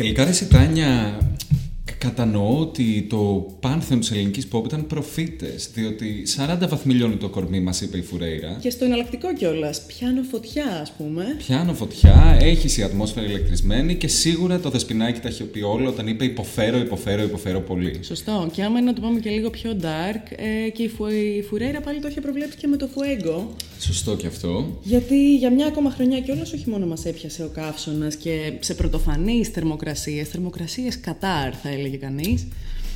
Τελικά ρε Τάνια, Κατανοώ ότι το πάνθεον της ελληνικής pop ήταν προφήτες, διότι 40 βαθμοί λιώνει το κορμί, μας είπε η Φουρέιρα. Και στο εναλλακτικό κιόλας. Πιάνω φωτιά, ας πούμε. Πιάνω φωτιά, έχει η ατμόσφαιρα ηλεκτρισμένη και σίγουρα το δεσπινάκι τα έχει πει όλο όταν είπε υποφέρω, υποφέρω, υποφέρω πολύ. Σωστό. Και άμα είναι να το πάμε και λίγο πιο dark, ε, και η, Φου, η Φουρέιρα πάλι το είχε προβλέψει και με το Φουέγκο. Σωστό και αυτό. Γιατί για μια ακόμα χρονιά κιόλας όχι μόνο μας έπιασε ο καύσωνας και σε πρωτοφανείς θερμοκρασίες, θερμοκρασίες Κατάρ θα έλεγε κανεί.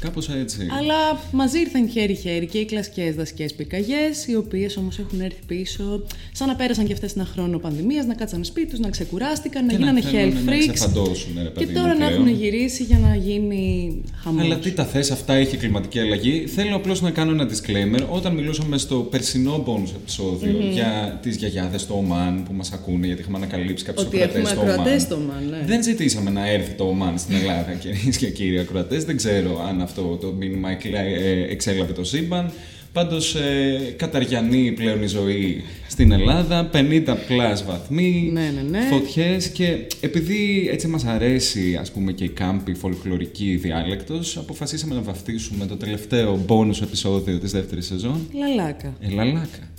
Κάπως έτσι. Αλλά μαζί ήρθαν χέρι-χέρι και οι κλασικές δασικέ πυρκαγιές, οι οποίες όμως έχουν έρθει πίσω, σαν να πέρασαν και αυτές ένα χρόνο πανδημίας, να κάτσαν σπίτι τους, να ξεκουράστηκαν, να γίνανε health freaks. Να και τώρα να έχουν γυρίσει για να γίνει χαμός. Αλλά τι τα θες, αυτά έχει κλιματική αλλαγή. Θέλω απλώς να κάνω ένα disclaimer. Όταν μιλούσαμε στο περσινό bonus επεισόδιο mm-hmm. για τις γιαγιάδες στο Ομάν που μας ακούνε, γιατί είχαμε ανακαλύψει κάποιους ακροατές στο Ομάν. Ναι. Δεν ζητήσαμε να έρθει το Ομάν στην Ελλάδα, κυρίες και κύριοι ακροατές. Δεν ξέρω αν αυτό αυτό το μήνυμα ε, εξέλαβε το σύμπαν. Πάντως ε, καταριανή πλέον η ζωή στην Ελλάδα, 50 πλάς βαθμοί, ναι, ναι, ναι. φωτιές και επειδή έτσι μας αρέσει ας πούμε και η κάμπη φολκλωρική διάλεκτος, αποφασίσαμε να βαφτίσουμε το τελευταίο μπόνους επεισόδιο της δεύτερης σεζόν. Λαλάκα. Ε, λαλάκα.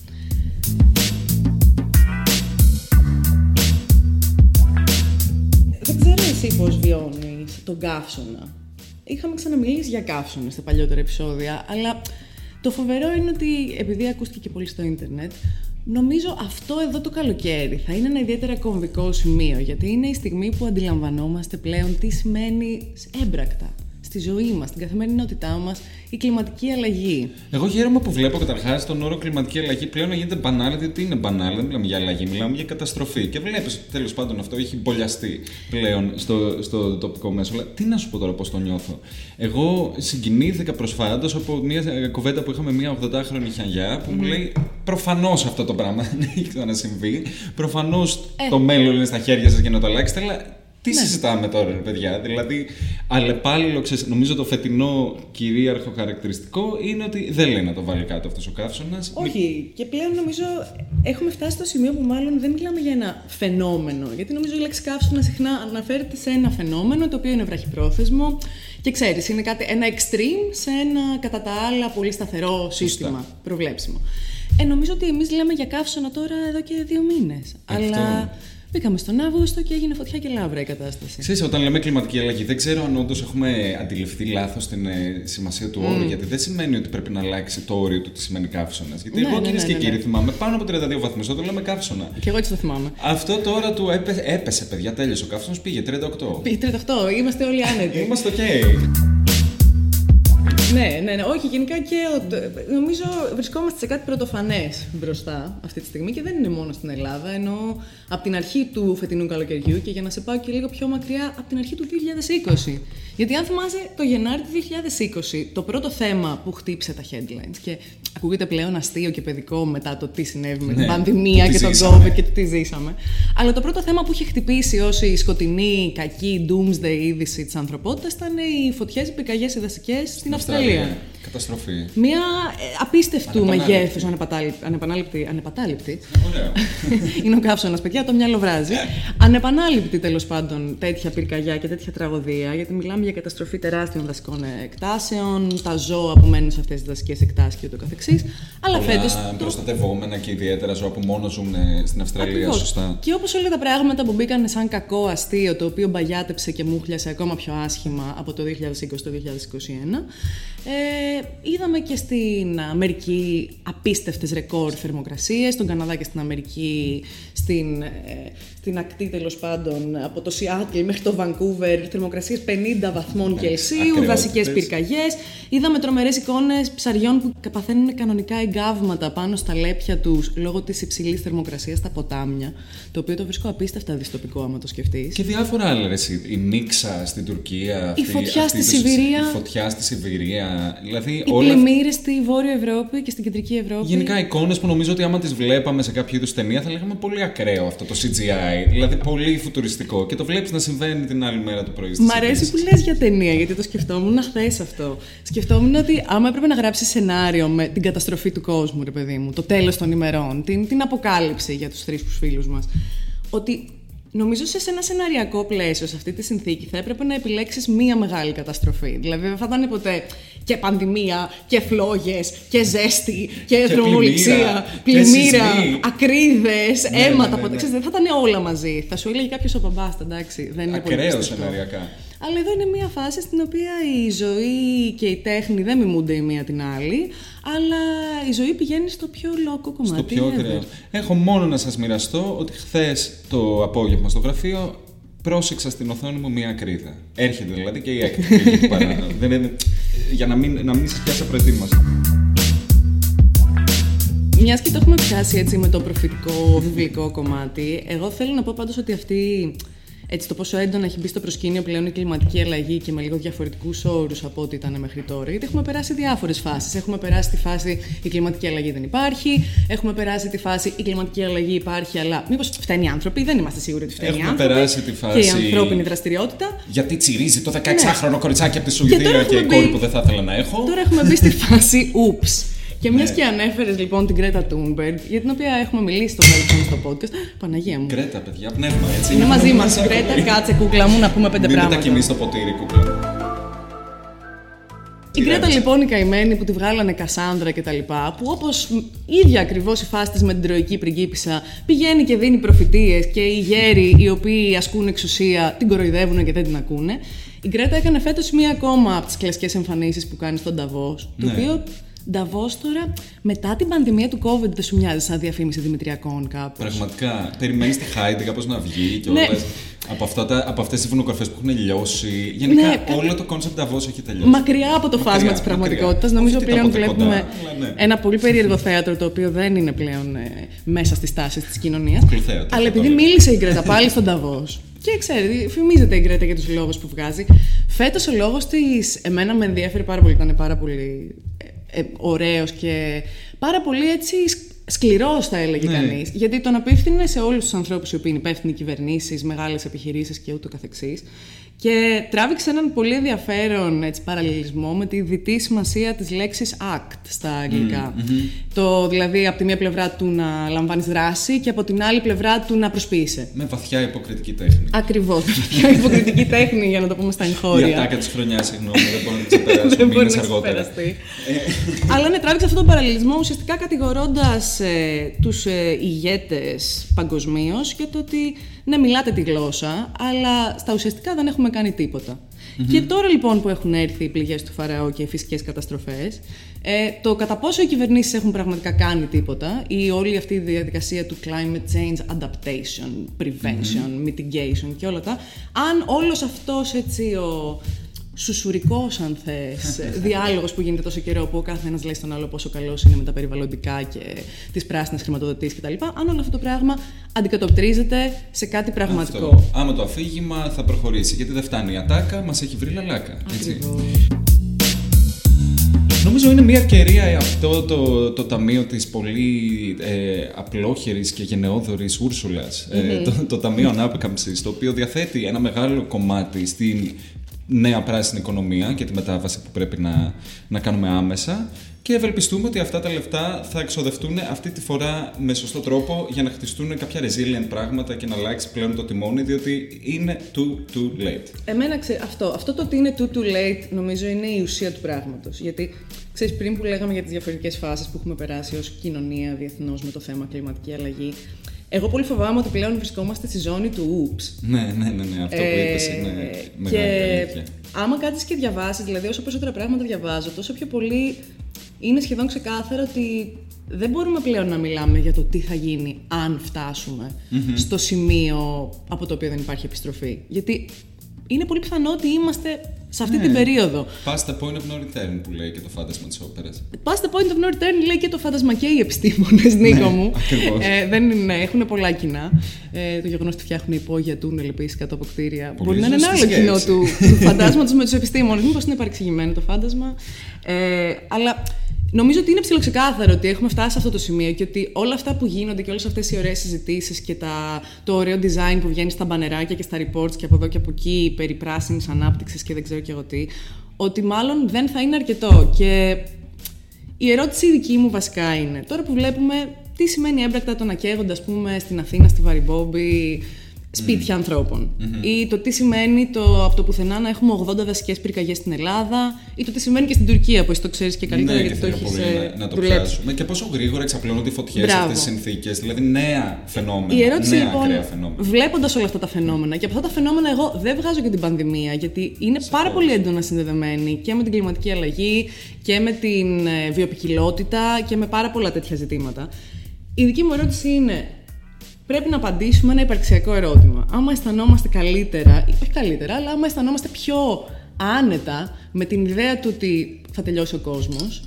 Δεν ξέρω εσύ πώς βιώνεις τον καύσωνα είχαμε ξαναμιλήσει για καύσωνα στα παλιότερα επεισόδια, αλλά το φοβερό είναι ότι επειδή ακούστηκε και πολύ στο ίντερνετ, νομίζω αυτό εδώ το καλοκαίρι θα είναι ένα ιδιαίτερα κομβικό σημείο, γιατί είναι η στιγμή που αντιλαμβανόμαστε πλέον τι σημαίνει έμπρακτα στη ζωή μας, στην καθημερινότητά μας, η κλιματική αλλαγή. Εγώ χαίρομαι που βλέπω καταρχάς τον όρο κλιματική αλλαγή πλέον να γίνεται μπανάλ, γιατί είναι μπανάλ, δεν μιλάμε για αλλαγή, μιλάμε για καταστροφή. Και βλέπεις ότι τέλος πάντων αυτό έχει μπολιαστεί πλέον στο, στο τοπικό μέσο. Αλλά τι να σου πω τώρα πώς το νιώθω. Εγώ συγκινήθηκα προσφάτως από μια κουβέντα που είχαμε μια 80χρονη χιαγιά που μου λέει προφανώς αυτό το πράγμα δεν έχει ξανασυμβεί. Προφανώς ε. το μέλλον είναι στα χέρια σας για να το αλλάξετε, αλλά τι ναι. συζητάμε τώρα, παιδιά; Δηλαδή, αλλεπάλληλο, ξέρεις, νομίζω το φετινό κυρίαρχο χαρακτηριστικό είναι ότι δεν λέει να το βάλει κάτω αυτός ο καύσωνας. Όχι. Και πλέον νομίζω έχουμε φτάσει στο σημείο που μάλλον δεν μιλάμε για ένα φαινόμενο. Γιατί νομίζω η λέξη καύσωνα συχνά αναφέρεται σε ένα φαινόμενο το οποίο είναι βραχυπρόθεσμο και ξέρεις, είναι κάτι, ένα extreme σε ένα κατά τα άλλα πολύ σταθερό σύστημα προβλέψιμο. Ε, νομίζω ότι εμείς λέμε για καύσωνα τώρα εδώ και δύο μήνες. Αλλά Μπήκαμε στον Αύγουστο και έγινε φωτιά και λάβρα η κατάσταση. Ξέρεις, όταν λέμε κλιματική αλλαγή, δεν ξέρω αν όντως έχουμε αντιληφθεί λάθος την ε, σημασία του όρου. Γιατί δεν σημαίνει ότι πρέπει να αλλάξει το όριο του τι σημαίνει καύσωνας. Γιατί ναι, εγώ ναι, κυρίες ναι, και ναι, κύριοι θυμάμαι πάνω από 32 βαθμούς, όταν λέμε καύσωνα. Και εγώ έτσι το θυμάμαι. Αυτό τώρα του έπε, έπεσε, παιδιά, τέλειωσε. Ο καύσωνας πήγε 38. Πήγε 38, είμαστε όλοι άνετοι. είμαστε οκ. Ναι, ναι, ναι. Όχι, γενικά και νομίζω βρισκόμαστε σε κάτι πρωτοφανές μπροστά αυτή τη στιγμή και δεν είναι μόνο στην Ελλάδα. Ενώ από την αρχή του φετινού καλοκαιριού και για να σε πάω και λίγο πιο μακριά, από την αρχή του 2020. Γιατί αν θυμάσαι το Γενάρη του 2020, το πρώτο θέμα που χτύπησε τα headlines και ακούγεται πλέον αστείο και παιδικό μετά το τι συνέβη με την ναι, πανδημία και τον COVID και το τι ζήσαμε. Αλλά το πρώτο θέμα που είχε χτυπήσει ω η σκοτεινή, κακή doomsday είδηση της ανθρωπότητας ήταν οι φωτιές, οι πυρκαγιές, οι δασικές στην Αυστραλία. Καταστροφή. Μία ε, απίστευτου μεγέθους ανεπανάληπτη. Ανεπατάληπτη. Είναι ο καύσωνας, παιδιά, το μυαλό βράζει. ανεπανάληπτη τέλος πάντων τέτοια πυρκαγιά και τέτοια τραγωδία, γιατί μιλάμε για καταστροφή τεράστιων δασικών εκτάσεων, τα ζώα που μένουν σε αυτές τις δασικέ εκτάσει και ούτω καθεξής. Αλλά φέτος. Προστατευόμενα και ιδιαίτερα ζώα που μόνο ζουν στην Αυστραλία, Ακριβώς. σωστά. Και όπως όλα τα πράγματα που μπήκαν σαν κακό αστείο, το οποίο μπαγιάτεψε και μούχλιασε ακόμα πιο άσχημα από το 2020 το 2021. Ε, είδαμε και στην Αμερική απίστευτες ρεκόρ θερμοκρασίες, στον Καναδά και στην Αμερική, στην, ε, στην ακτή τέλος πάντων, από το Σιάτλ μέχρι το Βανκούβερ, θερμοκρασίες 50 βαθμών ναι, Κελσίου, δασικές πυρκαγιές. Είδαμε τρομερές εικόνες ψαριών που παθαίνουν κανονικά εγκάβματα πάνω στα λέπια τους λόγω της υψηλής θερμοκρασίας στα ποτάμια, το οποίο το βρίσκω απίστευτα δυστοπικό άμα το σκεφτείς. Και διάφορα άλλα, η Νίξα στην Τουρκία, η φωτιά στη Σιβηρία. Η φωτιά στη Σιβηρία, δηλαδή οι όλα... πλημμύρες στη Βόρεια Ευρώπη και στην Κεντρική Ευρώπη. Γενικά εικόνες που νομίζω ότι άμα τις βλέπαμε σε κάποιο είδους ταινία θα λέγαμε πολύ ακραίο αυτό το CGI. Δηλαδή πολύ φουτουριστικό. Και το βλέπεις να συμβαίνει την άλλη μέρα του πρωί. Μ' αρέσει που λες για ταινία, γιατί το σκεφτόμουν χθες αυτό. Σκεφτόμουν ότι άμα έπρεπε να γράψεις σενάριο με την καταστροφή του κόσμου, ρε παιδί μου, το τέλος των ημερών, την, την αποκάλυψη για τους τρεις φίλους μας. Ότι Νομίζω σε ένα σεναριακό πλαίσιο, σε αυτή τη συνθήκη, θα έπρεπε να επιλέξεις μία μεγάλη καταστροφή. Δηλαδή, δεν θα ήταν ποτέ και πανδημία και φλόγες και ζέστη και, και δρομοληψία, πλημμύρα, ακρίδες, Ναι, αίματα. ναι, ναι, ναι. Ξέρεις, δεν θα ήταν όλα μαζί. Θα σου έλεγε κάποιος ο μπαμπάς, εντάξει. Δεν είναι πολύ Ακραίος πιστευτό. σεναριακά. Αλλά εδώ είναι μια φάση στην οποία η ζωή και η τέχνη δεν μιμούνται η μία την άλλη, αλλά η ζωή πηγαίνει στο πιο λόκο κομμάτι. Στο πιο ever. ακραίο. Έχω μόνο να σας μοιραστώ ότι χθες το απόγευμα στο γραφείο πρόσεξα στην οθόνη μου μία ακρίδα. Έρχεται δηλαδή και η έκτη. εκεί παρά. Δεν είναι... Για να μην, να μην σας πιάσει απροετοίμαστο. Μιας και το έχουμε πιάσει έτσι με το προφητικό βιβλικό κομμάτι, εγώ θέλω να πω πάντως ότι αυτή. Έτσι, το πόσο έντονα έχει μπει στο προσκήνιο πλέον η κλιματική αλλαγή και με λίγο διαφορετικούς όρους από ό,τι ήταν μέχρι τώρα. Γιατί έχουμε περάσει διάφορες φάσεις. Έχουμε περάσει τη φάση η κλιματική αλλαγή δεν υπάρχει. Έχουμε περάσει τη φάση η κλιματική αλλαγή υπάρχει, αλλά μήπως φταίνει οι άνθρωποι; Δεν είμαστε σίγουροι ότι φταίνει οι Έχουμε άνθρωποι. περάσει τη Και η φάση- ανθρώπινη δραστηριότητα. Γιατί τσιρίζει το 16χρονο κοριτσάκι από τη Σουηδία Ναι. τώρα και, έχουμε η κόρη μπει- που δεν θα ήθελα να έχω. Τώρα έχουμε μπει στη φάση oops. Και μιας Ναι. και ανέφερες λοιπόν την Κρέτα Τούνμπεργκ, για την οποία έχουμε μιλήσει στο παρελθόν στο podcast. Παναγία μου. Γκρέτα, παιδιά, πνεύμα έτσι. Είναι μαζί μας. Μας Κρέτα, ακούει. κάτσε κούκλα μου να πούμε πέντε Δίνετε τα πράγματα. κοιμή στο ποτήρι, κούκλα. Η Κρέτα Ηρέμησε. λοιπόν η καημένη που τη βγάλανε Κασάνδρα και τα λοιπά, που όπως ίδια ακριβώς η φάση της με την τροϊκή πριγκίπισσα πηγαίνει και δίνει προφητείες και οι γέροι οι οποίοι ασκούν εξουσία την κοροϊδεύουν και δεν την ακούνε. Η Γκρέτα έκανε φέτος μία ακόμα από τις κλασικές εμφανίσεις που κάνει στον Νταβό. Το Ναι. οποίο Νταβό τώρα, μετά την πανδημία του COVID, δεν σου μοιάζει σαν διαφήμιση Δημητριακών κάπου. Πραγματικά. Περιμένεις τη Χάιντι κάπως να βγει και Ναι. όλα. Από, αυτά τα, από αυτές τις βουνοκορφές που έχουν λιώσει. Γενικά Ναι, κα- όλο το concept Davos έχει τελειώσει. Μακριά από το Μακριά, φάσμα της μακριά. πραγματικότητας. Όχι Νομίζω ότι πλέον ήταν ποτέ βλέπουμε κοντά, αλλά ναι. ένα πολύ περίεργο θέατρο το οποίο δεν είναι πλέον ε, μέσα στις τάσεις της κοινωνίας. Κουκλοθέατρο, Αλλά θα το επειδή έλεγα. μίλησε η Γκρέτα πάλι στο Νταβός. Και ξέρει, φημίζεται η Γκρέτα για τους λόγους που βγάζει. Φέτος ο λόγος της, εμένα με ενδιαφέρει πάρα πολύ, ήταν πάρα πολύ ε, ε, ωραίος και πάρα πολύ έτσι σκληρός, θα έλεγε Ναι. κανείς. Γιατί τον απίφθινε σε όλους τους ανθρώπους οι οποίοι είναι υπεύθυνοι κυβερνήσεις, μεγάλες επιχειρήσεις και ούτω καθεξής. Και τράβηξε έναν πολύ ενδιαφέρον έτσι, παραλληλισμό με τη διτή σημασία της λέξης act στα αγγλικά. Το δηλαδή από τη μία πλευρά του να λαμβάνεις δράση και από την άλλη πλευρά του να προσποιείσαι. Με βαθιά υποκριτική τέχνη. Ακριβώς. Ποια υποκριτική τέχνη για να το πούμε στα Η εγχώρια. ατάκα της χρονιάς, συγγνώμη, δεν μπορώ να την ξεπεράσω. Δεν μπορείς Μήνες να αργότερα. ξεπεραστεί. Αλλά ναι, τράβηξε αυτόν τον παραλληλισμό ουσιαστικά κατηγορώντας ε, τους ε, ηγέτες παγκοσμίως για το ότι ναι, μιλάτε τη γλώσσα, αλλά στα ουσιαστικά δεν έχουμε κάνει τίποτα. Και τώρα λοιπόν που έχουν έρθει οι πληγές του Φαραώ και οι φυσικές καταστροφές, ε, το κατά πόσο οι κυβερνήσεις έχουν πραγματικά κάνει τίποτα ή όλη αυτή η διαδικασία του climate change adaptation, prevention, mitigation και όλα τα, αν όλος αυτός έτσι ο σουσουρικός αν θες διάλογος που γίνεται τόσο καιρό που ο κάθε ένας λέει στον άλλο πόσο καλός είναι με τα περιβαλλοντικά και τις πράσινες χρηματοδοτήσεις κτλ. Αν όλο αυτό το πράγμα αντικατοπτρίζεται σε κάτι πραγματικό. Αυτό. Άμα το αφήγημα θα προχωρήσει. Γιατί δεν φτάνει η ατάκα, μας έχει βρει λαλάκα. Έτσι. Ακριβώς. Νομίζω είναι μια ευκαιρία αυτό το, το ταμείο της πολύ ε, απλόχερης και γενναιόδορης Ούρσουλας, ε, το, το Ταμείο Ανάπεκαμψης, το οποίο διαθέτει ένα μεγάλο κομμάτι στην νέα πράσινη οικονομία και τη μετάβαση που πρέπει να, να κάνουμε άμεσα και ευελπιστούμε ότι αυτά τα λεφτά θα εξοδευτούν αυτή τη φορά με σωστό τρόπο για να χτιστούν κάποια resilient πράγματα και να αλλάξει πλέον το τιμόνι, διότι είναι too, too late. Εμένα ξέ, αυτό, αυτό το ότι είναι too too late νομίζω είναι η ουσία του πράγματος. Γιατί ξέρεις πριν που λέγαμε για τις διαφορετικές φάσεις που έχουμε περάσει ως κοινωνία διεθνώς με το θέμα κλιματική αλλαγή, εγώ πολύ φοβάμαι ότι πλέον βρισκόμαστε στη ζώνη του oops. Ναι, ναι, ναι, ναι. αυτό που είπες είναι μεγάλη και αλήθεια. άμα κάτσεις και διαβάσεις, δηλαδή όσο περισσότερα πράγματα διαβάζω, τόσο πιο πολύ είναι σχεδόν ξεκάθαρο ότι δεν μπορούμε πλέον να μιλάμε για το τι θα γίνει αν φτασουμε στο σημείο από το οποίο δεν υπάρχει επιστροφή. Γιατί είναι πολύ πιθανό ότι είμαστε σε αυτή Ναι. την περίοδο. Past the point of no return που λέει και το φάντασμα της όπερας. Past the point of no return λέει και το φάντασμα και οι επιστήμονες, Νίκο μου. ακριβώς. Ε, δεν είναι, έχουν πολλά κοινά. Ε, το γεγονός ότι φτιάχνουν υπόγεια τούνελ επίσης κάτω από κτίρια. Πολύ Μπορεί να είναι ένα άλλο ζωστή κοινό σκέψη. του, τους φαντάσματο με τους επιστήμονες. Μήπως είναι παρεξηγημένο το φάντασμα. Ε, αλλά νομίζω ότι είναι ψηλοξεκάθαρο ότι έχουμε φτάσει σε αυτό το σημείο και ότι όλα αυτά που γίνονται και όλες αυτές οι ωραίες συζητήσεις και τα, το ωραίο design που βγαίνει στα μπανεράκια και στα reports και από εδώ και από εκεί περί πράσινης ανάπτυξης και δεν ξέρω και εγώ τι, ότι μάλλον δεν θα είναι αρκετό. Και η ερώτηση δική μου βασικά είναι, τώρα που βλέπουμε τι σημαίνει έμπρακτα το να καίγονται, ας πούμε, στην Αθήνα, στη Βαριμπόμπη, σπίτια ανθρώπων. Ή το τι σημαίνει το, από το πουθενά να έχουμε 80 δασικέ πυρκαγιές στην Ελλάδα, ή το τι σημαίνει και στην Τουρκία, που εσύ το ξέρεις και καλύτερα ναι, γιατί το και έχεις πολύ να, να το δουλέψει. πιάσουμε. Και πόσο γρήγορα εξαπλώνονται οι φωτιές σε Μπράβο. αυτές τις συνθήκες. Δηλαδή νέα φαινόμενα. Η ερώτηση νέα λοιπόν, ακραία φαινόμενα. βλέποντας όλα αυτά τα φαινόμενα, και από αυτά τα φαινόμενα εγώ δεν βγάζω και την πανδημία, γιατί είναι πάρα πολύ έντονα συνδεδεμένη και με την κλιματική αλλαγή και με την ε, βιοπικιλότητα και με πάρα πολλά τέτοια ζητήματα. Η δική μου ερώτηση είναι, πρέπει να απαντήσουμε ένα υπαρξιακό ερώτημα. Άμα αισθανόμαστε καλύτερα, ή όχι καλύτερα, αλλά άμα αισθανόμαστε πιο άνετα με την ιδέα του ότι θα τελειώσει ο κόσμος,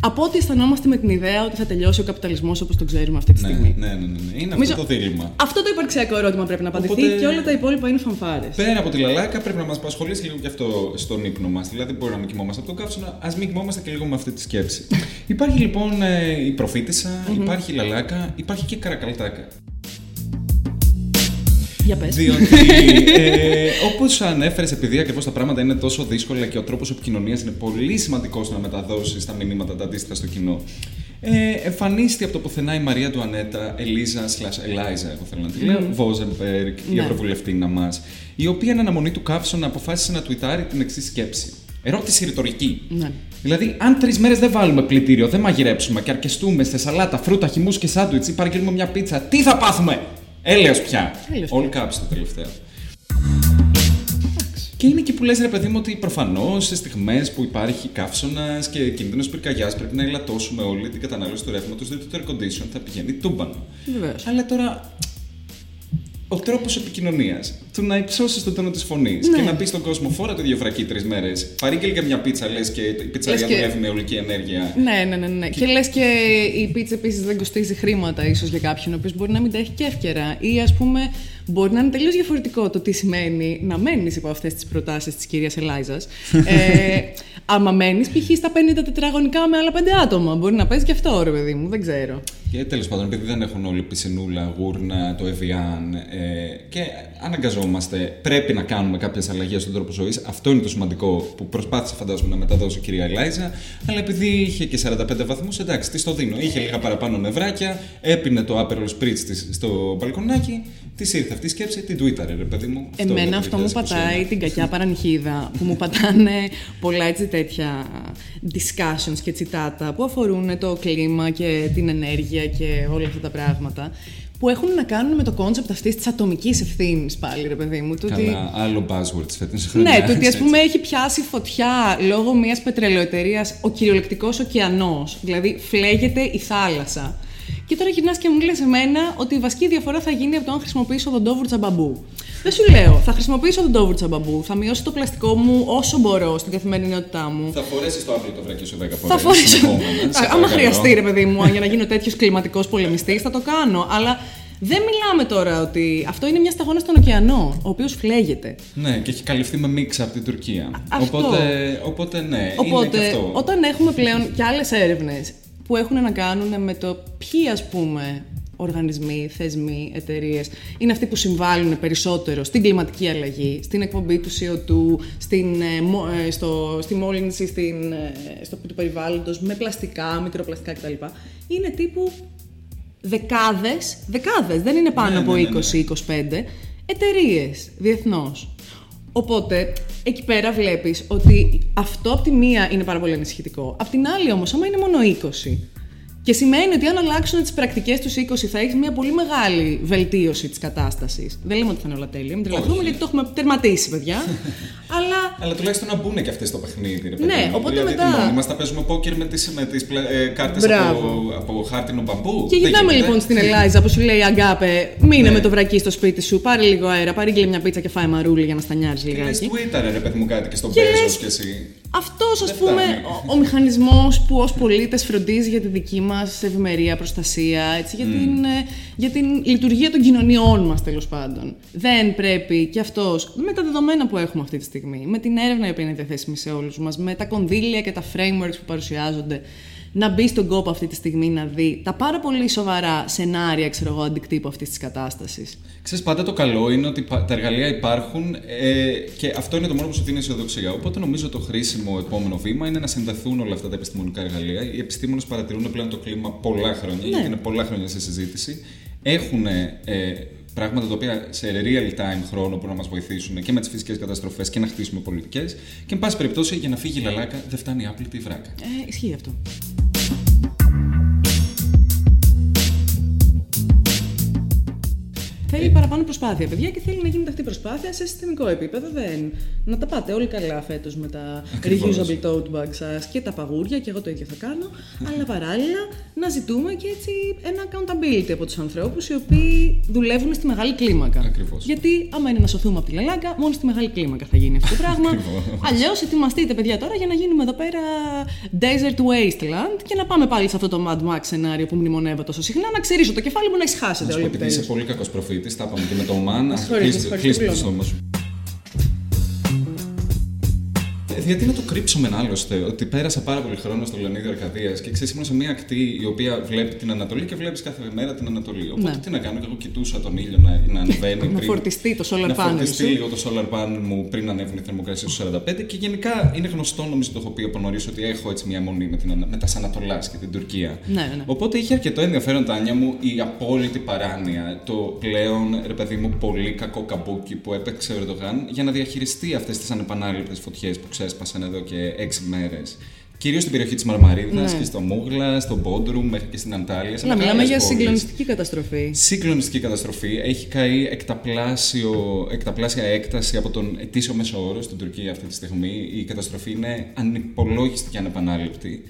από ότι αισθανόμαστε με την ιδέα ότι θα τελειώσει ο καπιταλισμός όπως τον ξέρουμε αυτή τη Ναι, στιγμή. ναι, ναι, ναι, ναι. Είναι Νομίζω- αυτό το δίλημα. Αυτό το υπαρξιακό ερώτημα πρέπει να απαντηθεί Οπότε- και όλα τα υπόλοιπα είναι φανφάρες. Πέρα από τη λαλάκα, πρέπει να μας απασχολήσει λίγο και αυτό στον ύπνο μας. Δηλαδή, μπορεί να μην κοιμόμαστε από τον καύσωνα, ας μην κοιμόμαστε και λίγο με αυτή τη σκέψη. υπάρχει λοιπόν ε, η προφήτησα, υπάρχει η λαλάκα, υπάρχει και η καρακαλτάκα. Για πες. Διότι, ε, όπως ανέφερες, επειδή ακριβώς τα πράγματα είναι τόσο δύσκολα και ο τρόπος επικοινωνίας είναι πολύ σημαντικός να μεταδώσεις τα μηνύματα τα αντίστοιχα στο κοινό. Ε, εμφανίστηκε από το πουθενά η Μαρία του Ανέτα, Ελίζα, slash Ελάιζα, εγώ θέλω να τη λέω, Βόζενμπεργκ, η Ναι. Ευρωβουλευτήνα μας, η οποία εν αναμονή του καύσωνα αποφάσισε να τουιτάρει την εξής σκέψη. Ερώτηση ρητορική. Ναι. Δηλαδή, αν τρεις μέρες δεν βάλουμε πλυντήριο, δεν μαγειρέψουμε και αρκεστούμε σε σαλάτα, φρούτα, χυμούς και σάντουιτς ή παραγγείλουμε μια πίτσα, τι θα πάθουμε! Έλεος πια. Έλεος All caps το τελευταίο. Και είναι εκεί που λες ρε παιδί μου ότι προφανώς σε στιγμές που υπάρχει καύσωνας και κίνδυνο πυρκαγιάς πρέπει να ελαττώσουμε όλη την κατανάλωση του ρεύματος διότι το air condition θα πηγαίνει τούμπανο. Βεβαίως. Αλλά τώρα ο τρόπος επικοινωνίας, του να υψώσεις τον τόνο της φωνής Ναι. και να πεις στον κόσμο φόρα το διαφρακή τρεις μέρες, παρήγγελ για μια πίτσα λες και η πιτσαρία Λες και- δουλεύει με ολική ενέργεια. Ναι, ναι, ναι, ναι. Και λες και η πίτσα επίσης δεν κοστίζει χρήματα, ίσως για κάποιον ο οποίος μπορεί να μην τα έχει και εύκαιρα. Ή ας πούμε, μπορεί να είναι τελείως διαφορετικό το τι σημαίνει να μένεις υπό αυτές τις προτάσεις της κυρίας Ελάιζας. ε, άμα μένεις π.χ. στα 50 τετραγωνικά με άλλα πέντε άτομα. Μπορεί να παίζει και αυτό, ρε παιδί μου, δεν ξέρω. Και τέλος πάντων, επειδή δεν έχουν όλοι πισινούλα, γούρνα, το Evian ε, και αναγκαζόμαστε, πρέπει να κάνουμε κάποιες αλλαγές στον τρόπο ζωής. Αυτό είναι το σημαντικό που προσπάθησε, φαντάζομαι, να μεταδώσει η κυρία Ελάιζα. Αλλά επειδή είχε και 45 βαθμούς, εντάξει, της το δίνω. Είχε λίγα παραπάνω νευράκια, έπινε το Aperol Spritz της στο μπαλκονάκι, της ήρθε αυτή η σκέψη, την τουίταρε, ρε παιδί μου. Αυτό είναι Εμένα το αυτό μου 2021. πατάει την κακιά παρανυχίδα που μου πατάνε πολλά έτσι τέτοια discussions και τσιτάτα που αφορούν το κλίμα και την ενέργεια και όλα αυτά τα πράγματα που έχουν να κάνουν με το concept αυτής της ατομικής ευθύνης πάλι ρε παιδί μου. Το ότι... Καλά, άλλο buzzword τη φετινή χρονιά. Ναι, το ότι ας πούμε έχει πιάσει φωτιά λόγω μιας πετρελαιοεταιρείας ο κυριολεκτικός ωκεανός, δηλαδή φλέγεται η θάλασσα. Και τώρα γυρνάς και μου λες εμένα ότι η βασική διαφορά θα γίνει από το αν χρησιμοποιήσω οδοντόβουρτσα μπαμπού. Δεν σου λέω, θα χρησιμοποιήσω οδοντόβουρτσα μπαμπού, θα μειώσω το πλαστικό μου όσο μπορώ στην καθημερινότητά μου. Θα φορέσεις το αύριο το βρακί σου 10 φορές. Θα φορέσω. Άμα χρειαστεί, ρε παιδί μου, για να γίνω τέτοιος κλιματικός πολεμιστής, θα το κάνω. Αλλά δεν μιλάμε τώρα ότι αυτό είναι μια σταγόνα στον ωκεανό, ο οποίος φλέγεται. Ναι, και έχει καλυφθεί με μίξα από την Τουρκία. αυτό. Οπότε, οπότε ναι, είναι και Οπότε, αυτό. όταν έχουμε πλέον και άλλες έρευνες που έχουν να κάνουν με το ποιοι, ας πούμε, οργανισμοί, θεσμοί, εταιρείες είναι αυτοί που συμβάλλουν περισσότερο στην κλιματική αλλαγή, στην εκπομπή του CO2, στην, ε, μο- ε, στο, στη μόλυνση στην, ε, στο, του περιβάλλοντος με πλαστικά, μικροπλαστικά κτλ. Είναι τύπου δεκάδες, δεκάδες, δεν είναι πάνω Ναι, από ναι, ναι, ναι. 20-25 εταιρείες διεθνώς. Οπότε, εκεί πέρα βλέπεις ότι αυτό από τη μία είναι πάρα πολύ ανησυχητικό. Απ' την άλλη όμως, άμα είναι μόνο 20, και σημαίνει ότι αν αλλάξουν τις πρακτικές τους 20 θα έχει μια πολύ μεγάλη βελτίωση της κατάστασης. Δεν λέμε ότι θα είναι όλα τέλεια, μην τρελαθούμε Όχι. γιατί το έχουμε τερματίσει, παιδιά. Αλλά Αλλά τουλάχιστον να μπουν και αυτές στο παιχνίδι. Ρε, παιδί Ναι, μου. οπότε δηλαδή, μετά- τι μόνοι μας θα παίζουμε πόκερ με τις με τις πλε- ε, κάρτες Μπράβο. από, από χάρτινο μπαμπού. Και Δεν γυρνάμε γίνεται. λοιπόν στην Ελάιζα που σου λέει Αγκάπε, μείνε Ναι. με το βρακί στο σπίτι σου, πάρε λίγο αέρα, παρήγγειλε μια πίτσα και φάει μαρούλι για να στανιάρεις Και λες λιγάκι. Twitter, ρε παιδί μου, κάτι και στον Και Πέζος λες- κι εσύ. Αυτός, ας Δεν πούμε, φτάνει. ο, ο μηχανισμός που ως πολίτες φροντίζει για τη δική μας ευημερία, προστασία, έτσι, για, την, ε, για την λειτουργία των κοινωνιών μας, τέλος πάντων. Δεν πρέπει και αυτός, με τα δεδομένα που έχουμε αυτή τη στιγμή, με την έρευνα η οποία είναι διαθέσιμη σε όλους μας, με τα κονδύλια και τα frameworks που παρουσιάζονται, να μπει στον κόπο αυτή τη στιγμή να δει τα πάρα πολύ σοβαρά σενάρια, ξέρω εγώ, αντικτύπου αυτής της κατάστασης. Ξέρεις, πάντα το καλό είναι ότι πα- τα εργαλεία υπάρχουν ε, και αυτό είναι το μόνο που σου δίνει αισιοδοξία. Οπότε νομίζω το χρήσιμο επόμενο βήμα είναι να συνδεθούν όλα αυτά τα επιστημονικά εργαλεία. Οι επιστήμονες παρατηρούν πλέον το κλίμα πολλά χρόνια, γιατί είναι πολλά χρόνια σε συζήτηση. Έχουν ε, πράγματα τα οποία σε real time χρόνο μπορούν να μας βοηθήσουν και με τις φυσικές καταστροφές και να χτίσουμε πολιτικές. Και, εν πάση περιπτώσει, για να φύγει η λαλάκα δεν φτάνει άπλητη η βράκα. Ε, ισχύει αυτό. Θέλει παραπάνω προσπάθεια, παιδιά, και θέλει να γίνεται αυτή η προσπάθεια σε συστημικό επίπεδο. Δεν... Να τα πάτε όλοι καλά φέτος με τα Ακριβώς. reusable tote bags σας και τα παγούρια, και εγώ το ίδιο θα κάνω. αλλά παράλληλα να ζητούμε και έτσι ένα accountability από τους ανθρώπους οι οποίοι δουλεύουν στη μεγάλη κλίμακα. Ακριβώς. Γιατί άμα είναι να σωθούμε από τη λαλάκα, μόνο στη μεγάλη κλίμακα θα γίνει αυτό το πράγμα. Ακριβώς. Αλλιώς ετοιμαστείτε, παιδιά, τώρα για να γίνουμε εδώ πέρα desert wasteland και να πάμε πάλι σε αυτό το Mad Max σενάριο που μνημονεύω τόσο συχνά. Να ξερίσω το κεφάλι μου να ησυχάσετε Να σου όλοι πω, επειδή είσαι επιτέλους. πολύ κακός προφήτη, τα είπαμε και με το Oman. συγχωρείτε, Κλείστε συγχωρείτε, Γιατί να το κρύψουμε άλλωστε, ότι πέρασα πάρα πολύ χρόνο στο Λεωνίδιο Αρκαδίας και ξέρεις, ήμουν σε μια ακτή η οποία βλέπει την Ανατολή και βλέπεις κάθε μέρα την Ανατολή. Οπότε Ναι. τι να κάνω, και εγώ κοιτούσα τον ήλιο να, να ανεβαίνει. Να πριν- φορτιστεί το solar να panel φορτιστεί σου. λίγο το solar panel μου πριν ανέβουν οι θερμοκρασίες στου 45 και γενικά είναι γνωστό, νομίζω το έχω πει από νωρίς, ότι έχω έτσι μια μονή με, την, Ανα- με τα Ανατολά και την Τουρκία. Ναι, ναι. Οπότε είχε αρκετό ενδιαφέρον, Τάνια μου, η απόλυτη παράνοια. Το πλέον, ρε παιδί μου, πολύ κακό καμπούκι που έπαιξε ο Ερντογάν για να διαχειριστεί αυτές τις ανεπανάληπτες φωτιές που ξέσπασαν εδώ και έξι μέρες. Κυρίως στην περιοχή της Μαρμαρίδας Ναι. και στο Μούγλα, στο Μπόντρουμ μέχρι και στην Αντάλια. σε Να μιλάμε μεγάλες για πόλεις. συγκλονιστική καταστροφή. Συγκλονιστική καταστροφή. Έχει καεί εκταπλάσιο, εκταπλάσια έκταση από τον ετήσιο μέσο όρο στην Τουρκία αυτή τη στιγμή. Η καταστροφή είναι ανυπολόγιστη και ανεπανάληπτη.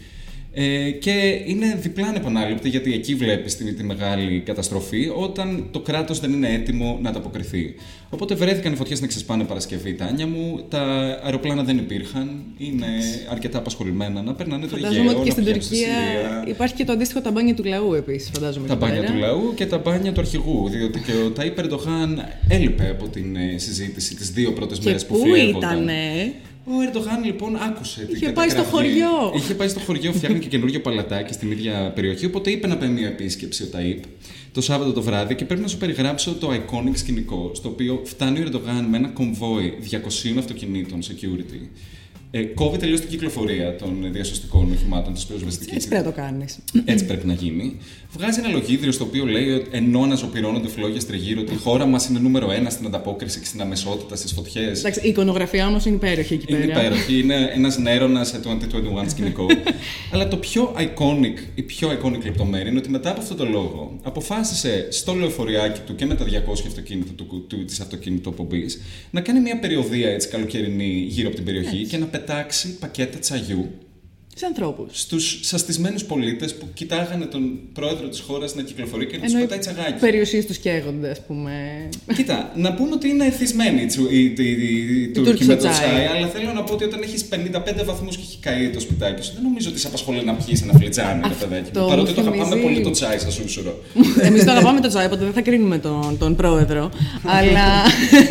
Ε, και είναι διπλά ανεπανάληπτη γιατί εκεί βλέπεις τη, τη μεγάλη καταστροφή όταν το κράτος δεν είναι έτοιμο να ανταποκριθεί. Οπότε βρέθηκαν οι φωτιές να ξεσπάνε Παρασκευή, Τάνια μου. Τα αεροπλάνα δεν υπήρχαν. Είναι αρκετά απασχολημένα να περνάνε το Αιγαίο, Φαντάζομαι ότι και να στην πηγαίνουν στη Τουρκία Συρία. υπάρχει και το αντίστοιχο ταμπάνι του λαού επίσης, φαντάζομαι. Τα εκεί μπάνια πέρα. του λαού και τα μπάνια του αρχηγού. Διότι και ο Ταΐπ Ερντογάν έλειπε από την ε, συζήτηση τις δύο πρώτες Και μέρες που πού φλέγονταν. Ήτανε. Ο Ερντογάν λοιπόν άκουσε. την Είχε πάει στο καταγραφή. χωριό. Είχε πάει στο χωριό, φτιάχνει και καινούριο παλατάκι στην ίδια περιοχή. Οπότε είπε να πάει μια επίσκεψη ο Ταΐπ το Σάββατο το βράδυ και πρέπει να σου περιγράψω το iconic σκηνικό. Στο οποίο φτάνει ο Ερντογάν με ένα κομβόι 200 αυτοκινήτων security. Ε, κόβει τελείω την κυκλοφορία των διασωστικών οχημάτων της πυροσβεστικής Έτσι πρέπει να το κάνεις. έτσι πρέπει να γίνει. Βγάζει ένα λογίδριο στο οποίο λέει ότι ενώ αναζωπυρώνονται φλόγε τριγύρω ότι η χώρα μας είναι νούμερο ένα στην ανταπόκριση και στην αμεσότητα στις φωτιές. Εντάξει, η εικονογραφία όμως είναι υπέροχη εκεί Είναι πέρα. υπέροχη, είναι ένας νέρονας σε 2021 σκηνικό. Αλλά το πιο iconic, η πιο iconic λεπτομέρεια είναι ότι μετά από αυτό το λόγο αποφάσισε στο λεωφοριάκι του και με τα 200 αυτοκίνητα του, του, της αυτοκινητοπομπής να κάνει μια περιοδία έτσι καλοκαιρινή γύρω από την περιοχή και να πετάξει πακέτα τσαγιού Σε ανθρώπους. στους σαστισμένους πολίτες που κοιτάγανε τον πρόεδρο της χώρας να κυκλοφορεί και να τους Ενώ οι πετάει τσαγάκι. περιουσίες τους καίγονται, ας πούμε. Κοίτα, να πούμε ότι είναι εθισμένη η, τσου- η, η, η, η Τούρκη Τούρκοι με στο το τσάι. τσάι, αλλά θέλω να πω ότι όταν έχεις 55 βαθμούς και έχει καεί το σπιτάκι σου, δεν νομίζω ότι σε απασχολεί να πιείς ένα φλιτζάνι, ρε παιδάκι. Αυτό μου. μου Παρότι το αγαπάμε θυμίζει- πολύ το τσάι στα σούσουρο. Εμείς το αγαπάμε το τσάι, οπότε δεν θα κρίνουμε τον, τον πρόεδρο. αλλά,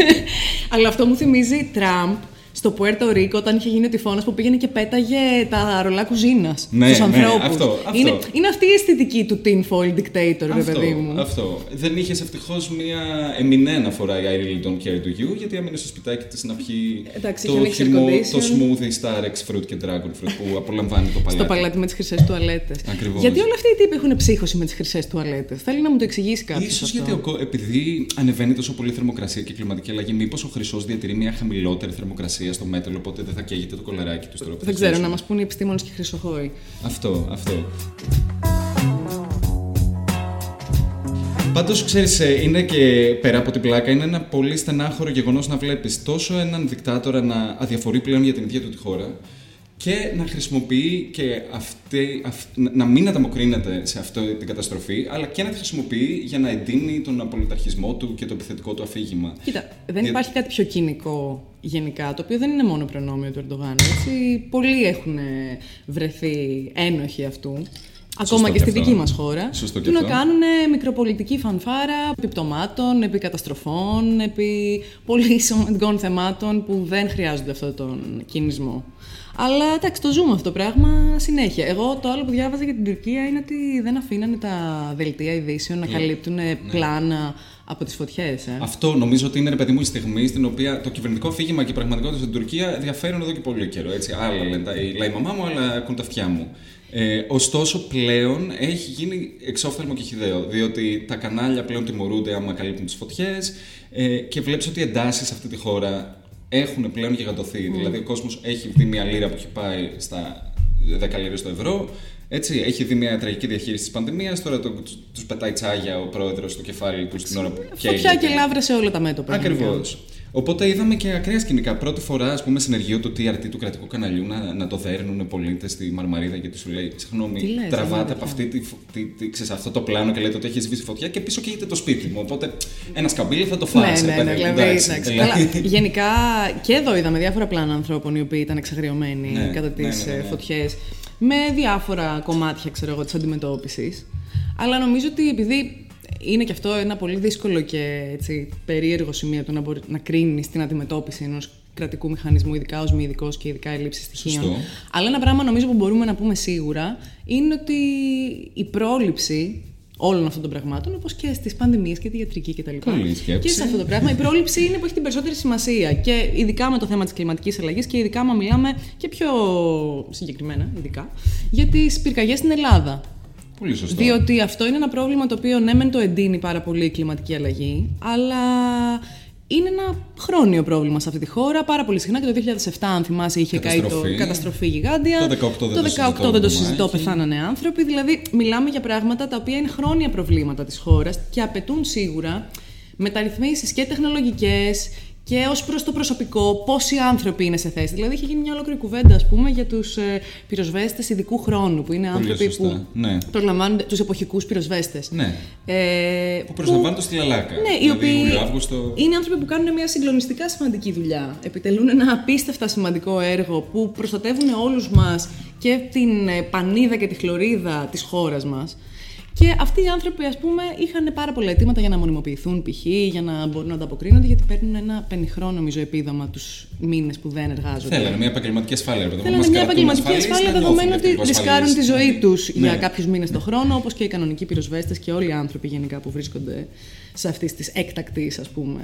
αλλά αυτό μου θυμίζει Τραμπ στο Πουέρτο Ρίκο όταν είχε γίνει ο τυφώνας που πήγαινε και πέταγε τα ρολά κουζίνας Ναι, στους ναι, ανθρώπους. αυτό, αυτό. Είναι, είναι αυτή η αισθητική του tin foil dictator, ρε αυτό, παιδί μου. αυτό. Δεν είχες ευτυχώς μία εμεινέ αναφορά η I really don't care to you, γιατί έμεινε στο σπιτάκι της να πιει Εντάξει, το, είχε ανοίξει χυμό, air το condition. smoothie Star X fruit και dragon fruit που απολαμβάνει το παλάτι. Στο παλάτι με τις χρυσές τουαλέτες. Ακριβώς. Γιατί όλοι αυτοί οι τύποι έχουν ψύχωση με τις χρυσές τουαλέτες. Θέλει να μου το εξηγήσει κάποιος. Ίσως γιατί ο, κο- επειδή ανεβαίνει τόσο πολύ η θερμοκρασία και η κλιματική αλλαγή, μήπως ο χρυσός διατηρεί μια χαμηλότερη θερμοκρασία στο μέταλλο, οπότε δεν θα καίγεται το κολαράκι του τώρα. που θα Δεν ξέρω, να χτίσουμε. μας πούν οι επιστήμονες και οι χρυσοχώοι. Αυτό, αυτό. Πάντως, ξέρεις, είναι και πέρα από την πλάκα, είναι ένα πολύ στενάχωρο γεγονός να βλέπεις τόσο έναν δικτάτορα να αδιαφορεί πλέον για την ίδια του τη χώρα και να χρησιμοποιεί και αυτή, αυ- να μην ανταποκρίνεται σε αυτή την καταστροφή, αλλά και να τη χρησιμοποιεί για να εντείνει τον απολυταρχισμό του και το επιθετικό του αφήγημα. Κοίτα, δεν Για- υπάρχει κάτι πιο κοινικό γενικά, το οποίο δεν είναι μόνο προνόμιο του Ερντογάν. Έτσι. Πολλοί έχουν ε, βρεθεί ένοχοι αυτού. Ακόμα και και στη αυτό. δική μας χώρα. Σωστό και του να αυτό. κάνουν ε, μικροπολιτική φανφάρα επιπτωμάτων, επί καταστροφών, επί πολύ σημαντικών θεμάτων που δεν χρειάζονται αυτόν τον κινησμό. Αλλά εντάξει, το ζούμε αυτό το πράγμα συνέχεια. Εγώ το άλλο που διάβαζα για την Τουρκία είναι ότι δεν αφήνανε τα δελτία ειδήσεων να καλύπτουν πλάνα από τις φωτιές. Ε. Αυτό νομίζω ότι είναι ρε παιδί μου η στιγμή στην οποία το κυβερνητικό φύγημα και η πραγματικότητα στην Τουρκία διαφέρουν εδώ και πολύ καιρό. Έτσι. Άλλα λένε, λέει η μαμά μου, άλλα ακούν τα αυτιά μου. Ε, ωστόσο, πλέον έχει γίνει εξόφθαλμο και χιδαίο. Διότι τα κανάλια πλέον τιμωρούνται άμα καλύπτουν τις φωτιές ε, και βλέπεις ότι οι εντάσεις σε αυτή τη χώρα έχουν πλέον γιγαντωθεί. Mm. Δηλαδή, ο κόσμος έχει δει μια λίρα που έχει πάει στα 10 λίρε στο ευρώ. Έτσι, έχει δει μια τραγική διαχείριση της πανδημίας. Τώρα το, τους πετάει τσάγια ο πρόεδρος στο κεφάλι του στην ώρα που. Φωτιά και λάβρα σε όλα τα μέτωπα. Ακριβώς. Οπότε είδαμε και ακραία σκηνικά. Πρώτη φορά, ας πούμε, συνεργείο του TRT του κρατικού καναλιού να, να το δέρνουν πολίτες στη Μαρμαρίδα γιατί σου λέει: Συγγνώμη, τραβάτε από αυτή τη, τη, τη, ξέρεις, αυτό το πλάνο και λέτε ότι έχεις σβήσει φωτιά και πίσω καίγεται το σπίτι μου. Οπότε ένα σκαμπίλι θα το φάσει. Ναι, ναι, ναι, δηλαδή, δηλαδή. γενικά και εδώ είδαμε διάφορα πλάνα ανθρώπων οι οποίοι ήταν εξαγριωμένοι ναι, κατά τις ναι, ναι, ναι, ναι. φωτιές με διάφορα κομμάτια ξέρω εγώ, της αντιμετώπισης. Αλλά νομίζω ότι επειδή είναι και αυτό ένα πολύ δύσκολο και έτσι, περίεργο σημείο το να, μπορεί, να κρίνεις την αντιμετώπιση ενός κρατικού μηχανισμού, ειδικά ως μη ειδικός και ειδικά ελλείψη στοιχείων. Σωστό. Αλλά ένα πράγμα νομίζω που μπορούμε να πούμε σίγουρα είναι ότι η πρόληψη όλων αυτών των πραγμάτων, όπως και στις πανδημίες και τη ιατρική κτλ. Και σε αυτό το πράγμα, η πρόληψη είναι που έχει την περισσότερη σημασία. Και ειδικά με το θέμα της κλιματικής αλλαγής και ειδικά, άμα μιλάμε και πιο συγκεκριμένα, ειδικά, για τις πυρκαγιές στην Ελλάδα. Πολύ σωστό. Διότι αυτό είναι ένα πρόβλημα το οποίο ναι, μεν το εντείνει πάρα πολύ η κλιματική αλλαγή, αλλά είναι ένα χρόνιο πρόβλημα σε αυτή τη χώρα. Πάρα πολύ συχνά και το 2007, αν θυμάσαι, είχε καεί το καταστροφή γιγάντια. Το 2018 δεν το, 18 δεν το συζητώ, πεθάνανε άνθρωποι. Δηλαδή, μιλάμε για πράγματα τα οποία είναι χρόνια προβλήματα της χώρας και απαιτούν σίγουρα μεταρρυθμίσεις και τεχνολογικές και ως προς το προσωπικό, πόσοι άνθρωποι είναι σε θέση. Δηλαδή, είχε γίνει μια ολόκληρη κουβέντα, ας πούμε, για τους ε, πυροσβέστες ειδικού χρόνου, που είναι άνθρωποι σωστά. που ναι. προλαμβάνουν τους εποχικούς πυροσβέστες. Ναι. Ε, που προσλαμβάνονται στη Λαλάκα. Ναι, δηλαδή, οι οποίοι Αύγουστο... είναι άνθρωποι που κάνουν μια συγκλονιστικά σημαντική δουλειά. Επιτελούν ένα απίστευτα σημαντικό έργο που προστατεύουν όλους μας και την ε, πανίδα και τη χλωρίδα της χώρας μας. Και αυτοί οι άνθρωποι, ας πούμε, είχαν πάρα πολλά αιτήματα για να μονιμοποιηθούν, π.χ. για να μπορούν να ανταποκρίνονται, γιατί παίρνουν ένα πενιχρό, νομίζω, επίδομα τους μήνες που δεν εργάζονται. Θέλανε μια επαγγελματική ασφάλεια, Θέλανε μια επαγγελματική ασφάλεια, δεδομένου ότι ρισκάρουν τη ζωή τους ναι. για κάποιους μήνες το χρόνο, όπως και οι κανονικοί πυροσβέστες και όλοι οι άνθρωποι γενικά που βρίσκονται σε αυτής της έκτακτης, ας πούμε,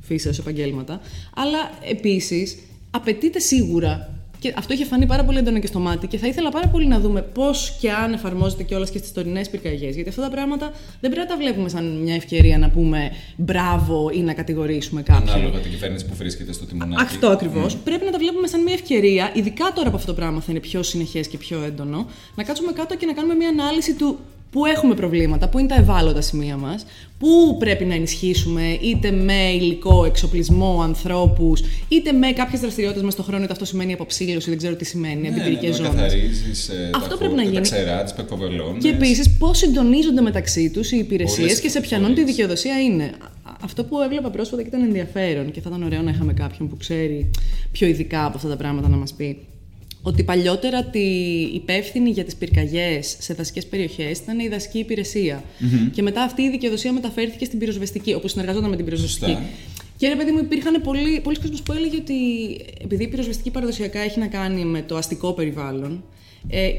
φύσεως επαγγέλματα. Αλλά επίσης απαιτείται σίγουρα και αυτό είχε φανεί πάρα πολύ έντονα και στο μάτι και θα ήθελα πάρα πολύ να δούμε πώς και αν εφαρμόζεται κιόλας και στις τωρινές πυρκαγιές. Γιατί αυτά τα πράγματα δεν πρέπει να τα βλέπουμε σαν μια ευκαιρία να πούμε μπράβο ή να κατηγορήσουμε κάποιον. Ανάλογα την κυβέρνηση που βρίσκεται στο τιμονάκι. Αυτό ακριβώς. Mm. Πρέπει να τα βλέπουμε σαν μια ευκαιρία, ειδικά τώρα που αυτό το πράγμα θα είναι πιο συνεχές και πιο έντονο, να κάτσουμε κάτω και να κάνουμε μια ανάλυση του πού έχουμε προβλήματα, πού είναι τα ευάλωτα σημεία μας, πού πρέπει να ενισχύσουμε είτε με υλικό, εξοπλισμό, ανθρώπους, είτε με κάποιες δραστηριότητες μέσα στον χρόνο, είτε αυτό σημαίνει αποψήλωση, δεν ξέρω τι σημαίνει, ναι, εμπειρικέ ναι, ζώνες. Ε, αυτό πρέπει να γίνει. Τα ξερά, τις Και επίσης πώς συντονίζονται μεταξύ τους οι υπηρεσίες και σε ποιανόν τη δικαιοδοσία είναι. Αυτό που έβλεπα πρόσφατα και ήταν ενδιαφέρον και θα ήταν ωραίο να είχαμε κάποιον που ξέρει πιο ειδικά από αυτά τα πράγματα να μας πει ότι παλιότερα τη υπεύθυνη για τις πυρκαγιές σε δασικές περιοχές ήταν η δασική Και μετά αυτή η δικαιοδοσία μεταφέρθηκε στην πυροσβεστική, όπου συνεργαζόταν με την πυροσβεστική. Και ρε παιδί μου, υπήρχαν πολλοί, πολλοί κόσμοι που έλεγε ότι επειδή η πυροσβεστική παραδοσιακά έχει να κάνει με το αστικό περιβάλλον, ε,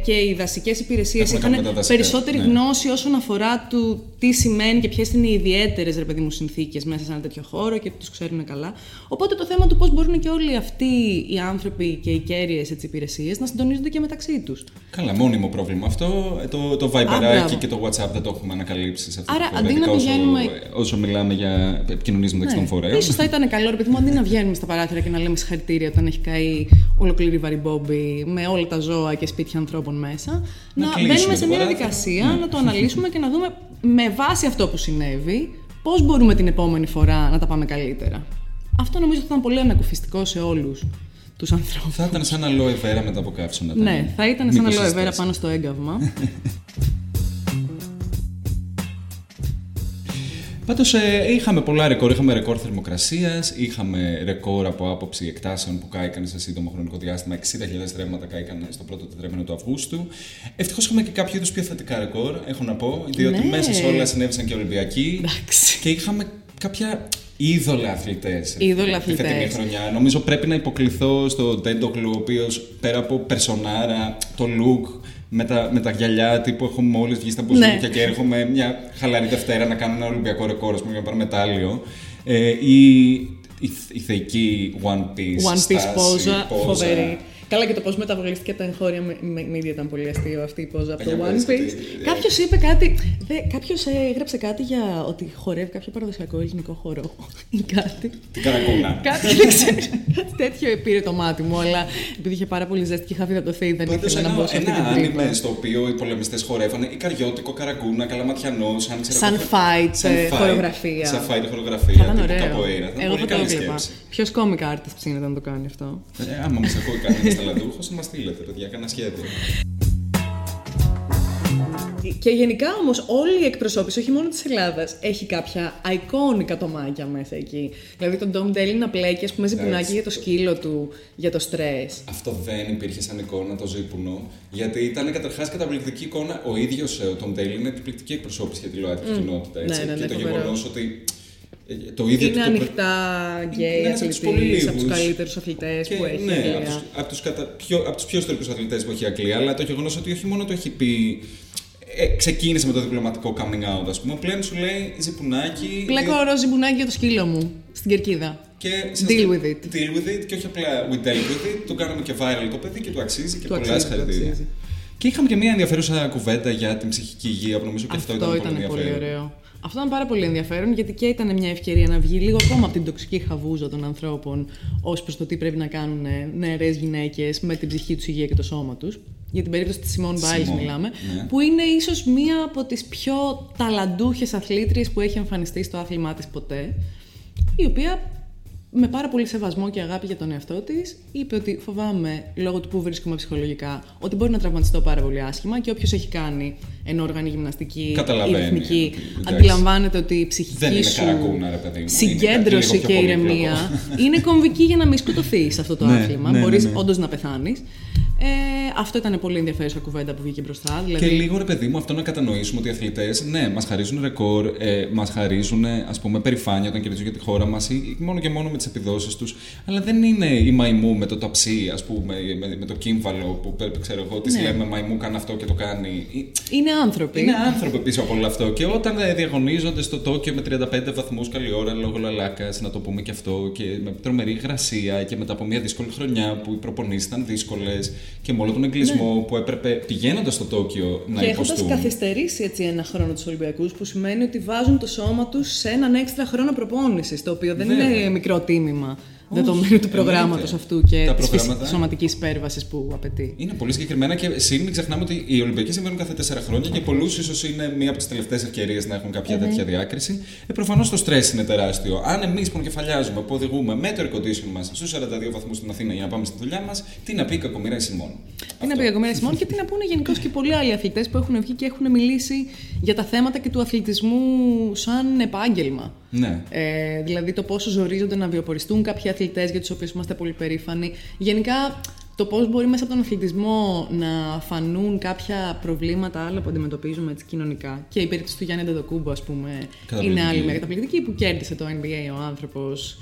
και οι δασικές υπηρεσίες είχαν περισσότερη ναι. γνώση όσον αφορά του τι σημαίνει και ποιες είναι οι ιδιαίτερες συνθήκες μέσα σε ένα τέτοιο χώρο και τους ξέρουν καλά. Οπότε το θέμα του πώς μπορούν και όλοι αυτοί οι άνθρωποι και οι κέρυες υπηρεσίε να συντονίζονται και μεταξύ τους. Καλά, μόνιμο πρόβλημα αυτό. Ε, το, το Viber και το WhatsApp δεν το έχουμε ανακαλύψει σε αυτό Άρα, το αντί να πηγαίνουμε... όσο, όσο μιλάμε για επικοινωνίες μεταξύ ναι. των φορέων. σω θα ήταν καλό, επειδή μου, αντί να βγαίνουμε στα παράθυρα και να λέμε συγχαρητήρια όταν έχει καεί ολοκλήρη βαριμπόμπι με όλα τα ζώα και σπίτια ανθρώπων μέσα, να, να μπαίνουμε σε μια διαδικασία, ναι. να το αναλύσουμε και να δούμε με βάση αυτό που συνέβη, πώς μπορούμε την επόμενη φορά να τα πάμε καλύτερα. Αυτό νομίζω ότι θα ήταν πολύ ανακουφιστικό σε όλους τους ανθρώπους. Θα ήταν σαν aloe vera μετά από καύσωνα. Ναι, θα ήταν σαν aloe vera πάνω στο έγκαυμα. Πάντως ε, είχαμε πολλά ρεκόρ. Είχαμε ρεκόρ θερμοκρασίας, είχαμε ρεκόρ από άποψη εκτάσεων που κάηκαν σε σύντομο χρονικό διάστημα. 60.000 ρεύματα κάηκαν στο πρώτο τετρέμενο του Αυγούστου. Ευτυχώς είχαμε και κάποιο είδους πιο θετικά ρεκόρ, έχω να πω, διότι ναι. μέσα σε όλα συνέβησαν και Ολυμπιακοί. Εντάξει. Και είχαμε κάποια είδωλα αθλητές. Είδωλα Τη φετινή αθλητές. χρονιά. Νομίζω πρέπει να υποκληθώ στο Τέντογλου, ο οποίος πέρα από περσονάρα, το look, με τα, με τα γυαλιά τύπου έχω μόλις βγει στα μπουζούκια Ναι. και έρχομαι μια χαλαρή Δευτέρα να κάνω ένα Ολυμπιακό ρεκόρ, ας πούμε, για να πάρω μετάλλιο. Ε, ή η, η θεϊκή One Piece. One Piece στάση, πόζα, πόζα. φοβερή. Καλά και το πώς μεταβολίστηκε από τα εγχώρια με- με- media ήταν πολύ αστείο αυτή η πόζα από το Για One πες, Piece. τι- Κάποιος είπε κάτι. Κάποιος έγραψε κάτι για ότι χορεύει κάποιο παραδοσιακό ελληνικό χορό ή κάτι. Την καρακούνα. Κάτι δεν ξέρω. Κάτι τέτοιο πήρε το μάτι μου, αλλά επειδή είχε πάρα πολύ ζέστη και είχα φιδατωθεί, δεν Πάντως ήθελα να ένα, μπω σε αυτή ένα την τρύπα. άνιμε στο οποίο οι πολεμιστές χορεύανε Ικαριώτικο, Καραγκούνα, Καλαματιανό, σαν ξέρω Σαν εγώ, fight, σαν ε, fight, χορογραφία. Σαν fight χορογραφία. Θα ήταν τύπου ωραίο. capoeira. Θα ήταν Εγώ πολύ θα το καλή έβλεπα. σκέψη. Ποιος comic artist ψήνεται να το κάνει αυτό; Ε, άμα μα ακούει κανένας ταλαντούχο, να μας στείλετε, παιδιά, κανένα σχέδιο. Και γενικά όμως όλη η εκπροσώπηση, όχι μόνο της Ελλάδας, έχει κάποια iconic ατομάκια μέσα εκεί. Δηλαδή τον Τομ Ντέιλι να πλέκει, ας πούμε, ζιπουνάκι Έτσι. για το σκύλο του, για το στρες. Αυτό δεν υπήρχε σαν εικόνα το ζύπουνο, γιατί ήταν καταρχάς καταπληκτική εικόνα. Ο ίδιος ο Τομ Ντέιλι είναι εκπληκτική εκπροσώπηση για τη ΛΟΑΤΚΙ κοινότητα. Έτσι. Ναι, ναι, ναι, και το φοβερό. γεγονός ότι. Ε, Το ίδιο Είναι το- το- ανοιχτά Είναι γκέι ένας από τους πολύ αθλητή, από τους λίγους. καλύτερους αθλητές Και που έχει. η ναι, Αγγλία. από τους, από τους, κατα... πιο, από τους πιο ιστορικούς αθλητές που έχει η Αγγλία, αλλά το γεγονός ότι όχι μόνο το έχει πει, ε, ξεκίνησε με το διπλωματικό coming out, ας πούμε, πλέον σου λέει ζυπουνάκι... Πλέκω δι- ροζ ζυπουνάκι για το σκύλο μου στην κερκίδα. και Deal with it. Deal with it και όχι απλά we dealt with it, το κάναμε και viral το παιδί και του αξίζει και Του πολλά αξίζει, του συγχαρητήρια. αξίζει. Και είχαμε και μια ενδιαφέρουσα κουβέντα για την ψυχική υγεία που νομίζω και αυτό, Αυτό ήταν, ήταν πολύ πολύ ενδιαφέρον. ωραίο. Αυτό ήταν πάρα πολύ ενδιαφέρον γιατί και ήταν μια ευκαιρία να βγει λίγο ακόμα από την τοξική χαβούζα των ανθρώπων ως προς το τι πρέπει να κάνουν νεαρές γυναίκες με την ψυχική τους υγεία και το σώμα τους. Για την περίπτωση της Simone Biles Simone, μιλάμε, ναι. που είναι ίσως μία από τις πιο ταλαντούχες αθλήτριες που έχει εμφανιστεί στο άθλημά της ποτέ, η οποία με πάρα πολύ σεβασμό και αγάπη για τον εαυτό της, είπε ότι φοβάμαι λόγω του που βρίσκομαι ψυχολογικά ότι μπορεί να τραυματιστώ πάρα πολύ άσχημα και όποιος έχει κάνει ενόργανη γυμναστική ή Καταλαβαίνει, ρυθμική, εντάξει. αντιλαμβάνεται ότι η ψυχική Δεν είναι σου καρακούνα, ρε παιδί μου. Είναι συγκέντρωση κάτι λίγο και πιο ηρεμία πολύπλοκο. είναι κομβική για να μην σκοτωθείς σε αυτό το Ναι, άθλημα. ναι, ναι, Μπορείς ναι. όντως να πεθάνεις. Ε, αυτό ήταν πολύ ενδιαφέρουσα κουβέντα που βγήκε μπροστά. Δηλαδή, Και λίγο ρε παιδί μου, αυτό να κατανοήσουμε ότι οι αθλητές, ναι, μας χαρίζουν ρεκόρ, ε, μας χαρίζουν ας πούμε περηφάνεια όταν κερδίζουν για τη χώρα μας ή μόνο και μόνο με τις επιδόσεις τους. Αλλά δεν είναι η μαϊμού με το ταψί, ας πούμε, με, με το κύμβαλο που πέ- ξέρω εγώ, τη Ναι. λέμε μαϊμού, κάνει αυτό και το κάνει. Ε, είναι άνθρωποι. Είναι άνθρωποι πίσω από όλο αυτό. Και όταν ε, διαγωνίζονται στο Τόκιο με 35 βαθμούς καλή ώρα λόγω λαλάκας, να το πούμε και αυτό, και με τρομερή υγρασία και μετά από μια δύσκολη χρονιά που οι προπονήσεις ήταν δύσκολες και με όλο τον εγκλισμό που έπρεπε πηγαίνοντας στο Τόκιο να Ναι. και έχοντας υποστούν. καθυστερήσει έτσι ένα χρόνο τους Ολυμπιακούς, που σημαίνει ότι βάζουν το σώμα τους σε έναν έξτρα χρόνο προπόνησης, το οποίο δεν Βέβαια. είναι μικρό τίμημα Όχι, δεδομένου του προγράμματος εννοείται. αυτού και Τα της προγράμματα- σωματικής υπέρβασης που απαιτεί. Είναι πολύ συγκεκριμένα και συν μην ξεχνάμε ότι οι Ολυμπιακοί συμβαίνουν κάθε τέσσερα χρόνια και πολλούς ίσως είναι μία από τις τελευταίες ευκαιρίες να έχουν κάποια τέτοια διάκριση. Ε, Προφανώς το στρες είναι τεράστιο. Αν εμείς που κεφαλιάζουμε, που οδηγούμε με το air condition μας στους 42 βαθμούς στην Αθήνα για να πάμε στη δουλειά μας, τι να πει η κακομοίρα η Σιμών; Τι να πει κακομοίρα Σιμών και τι να πούνε γενικώς και πολλοί άλλοι αθλητές που έχουν βγει και έχουν μιλήσει για τα θέματα και του αθλητισμού σαν επάγγελμα. Ναι. Ε, δηλαδή το πόσο ζορίζονται να βιοποριστούν κάποιοι αθλητές για τους οποίους είμαστε πολύ περήφανοι. Γενικά το πώς μπορεί μέσα από τον αθλητισμό να φανούν κάποια προβλήματα άλλα που αντιμετωπίζουμε έτσι κοινωνικά. Και η περίπτωση του Γιάννη Ντεδοκούμπο, ας πούμε, Καταπληκτική. είναι άλλη μια καταπληκτική που κέρδισε το NBA ο άνθρωπος.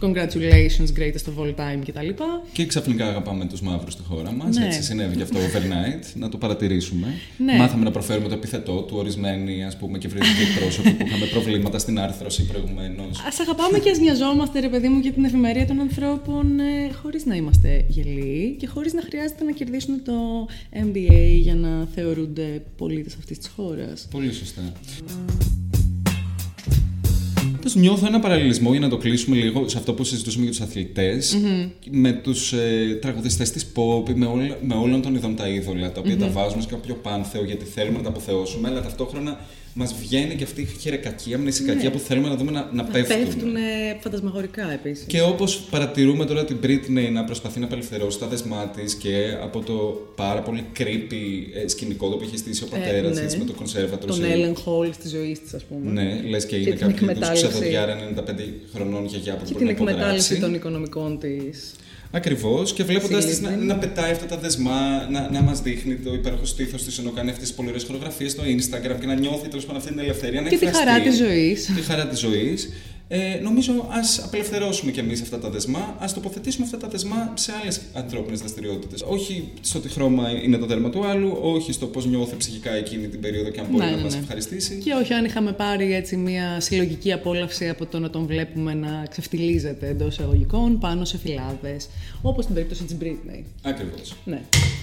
Congratulations, greatest of all time κτλ. Και ξαφνικά αγαπάμε τους μαύρους στη χώρα μας. Ναι. Έτσι συνέβη και αυτό overnight. να το παρατηρήσουμε. Ναι. Μάθαμε να προφέρουμε το επιθετό του ορισμένοι ας πούμε, και βρετικοί εκπρόσωποι που είχαμε προβλήματα στην άρθρωση προηγουμένως. Ας αγαπάμε και ας νοιαζόμαστε, ρε παιδί μου, για την ευημερία των ανθρώπων ε, χωρίς να είμαστε γελοί και χωρίς να χρειάζεται να κερδίσουν το MBA για να θεωρούνται πολίτες αυτής της χώρας. Πολύ σωστά. Τέλος, νιώθω ένα παραλληλισμό για να το κλείσουμε λίγο σε αυτό που συζητούσαμε για τους αθλητες με τους ε, τραγουδιστές της pop, με, όλα, με όλων των ειδών τα είδωλα, τα οποια τα βάζουμε σε κάποιο πάνθεο γιατί θέλουμε να τα αποθεώσουμε, αλλά ταυτόχρονα μας βγαίνει και αυτή η χερεκακία, μνησικακία που θέλουμε να δούμε να, να, Να πέφτουν. πέφτουν φαντασμαγορικά επίσης. Και όπως παρατηρούμε τώρα την Britney να προσπαθεί να απελευθερώσει τα δεσμά της και από το πάρα πολύ creepy ε, σκηνικό το που έχει στήσει ο πατέρας ναι. της με το conservatorship. Τον έλεγχο όλη της ζωής της, ας πούμε. Ναι, λες και είναι την κάποιο είδου εκμετάλλευση. ξεδοδιάρα 95 χρονών γιαγιά που Και μπορεί την να εκμετάλλευση υποδράξει. των οικονομικών της. Ακριβώς. Και βλέποντας τη να, Συλλήβδη. να πετάει αυτά τα δεσμά, να, να μας δείχνει το υπέροχο στήθος της ενώ κάνει αυτές τις πολύ ωραίες χορογραφίε στο Instagram και να νιώθει τέλος πάντων αυτή την ελευθερία να Και τη εκφραστεί. χαρά της ζωής. Τη χαρά της ζωής. Ε, νομίζω ας απελευθερώσουμε κι εμείς αυτά τα δεσμά, ας τοποθετήσουμε αυτά τα δεσμά σε άλλες ανθρώπινες δραστηριότητες. Όχι στο τι χρώμα είναι το δέρμα του άλλου, όχι στο πώς νιώθει ψυχικά εκείνη την περίοδο και αν μπορεί Ναι, να ναι, μας ναι. ευχαριστήσει. Και όχι αν είχαμε πάρει έτσι μια συλλογική απόλαυση από το να τον βλέπουμε να ξεφτιλίζεται εντός εισαγωγικών πάνω σε φυλάδες. Όπως στην περίπτωση της Britney. Ακριβώς. Ναι.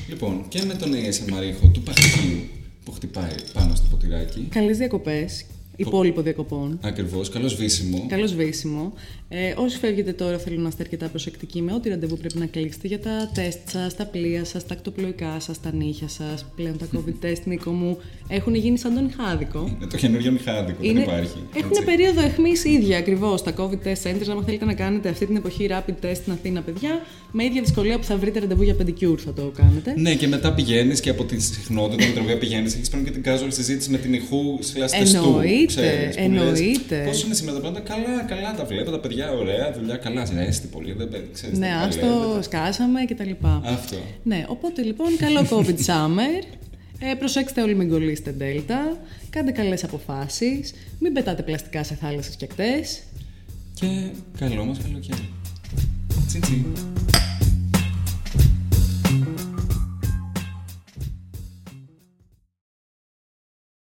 Λοιπόν, και με τον ASMR ήχο του παχτίου που χτυπάει πάνω στο ποτηράκι. Καλές διακοπές. Υπόλοιπο διακοπών. Ακριβώς, καλό σβήσιμο. Καλό σβήσιμο. Ε, όσοι φεύγετε τώρα, θέλω να είστε αρκετά προσεκτικοί με ό,τι ραντεβού πρέπει να κλείσετε για τα τεστ σας, τα πλοία σας, τα ακτοπλοϊκά σας, τα νύχια σας. Πλέον τα COVID test, Νίκο μου, έχουν γίνει σαν τον Ιχάδικο. Είναι το καινούριο μηχάδικο, δεν υπάρχει. Έχουν έτσι. περίοδο αιχμής ίδια ακριβώς. Τα COVID test centers, άμα θέλετε να κάνετε αυτή την εποχή rapid test στην Αθήνα, παιδιά, με ίδια δυσκολία που θα βρείτε ραντεβού για pedicure θα το κάνετε. Ναι, και μετά πηγαίνεις και από τη συχνότητα με την οποία πηγαίνεις, έχεις πλέον και την casual συζήτηση με την ηχού slash τεστού. Εννοείται, ξέρεις, που λες, εννοείται. Πώς είναι σήμερα τα πράγματα, καλά, καλά τα βλέπω, τα παιδιά ωραία, δουλειά καλά, ζέστη πολύ, δεν πέ- ξέρεις Ναι, τι άστο, παλεύετε. σκάσαμε κτλ. Αυτό. Ναι, οπότε λοιπόν, καλό COVID summer. Ε, προσέξτε όλοι μην κολλήσετε Delta. Κάντε καλές αποφάσεις. Μην πετάτε πλαστικά σε θάλασσες και ακτές. Και καλό μας καλοκαίρι. Τσιν τσιν.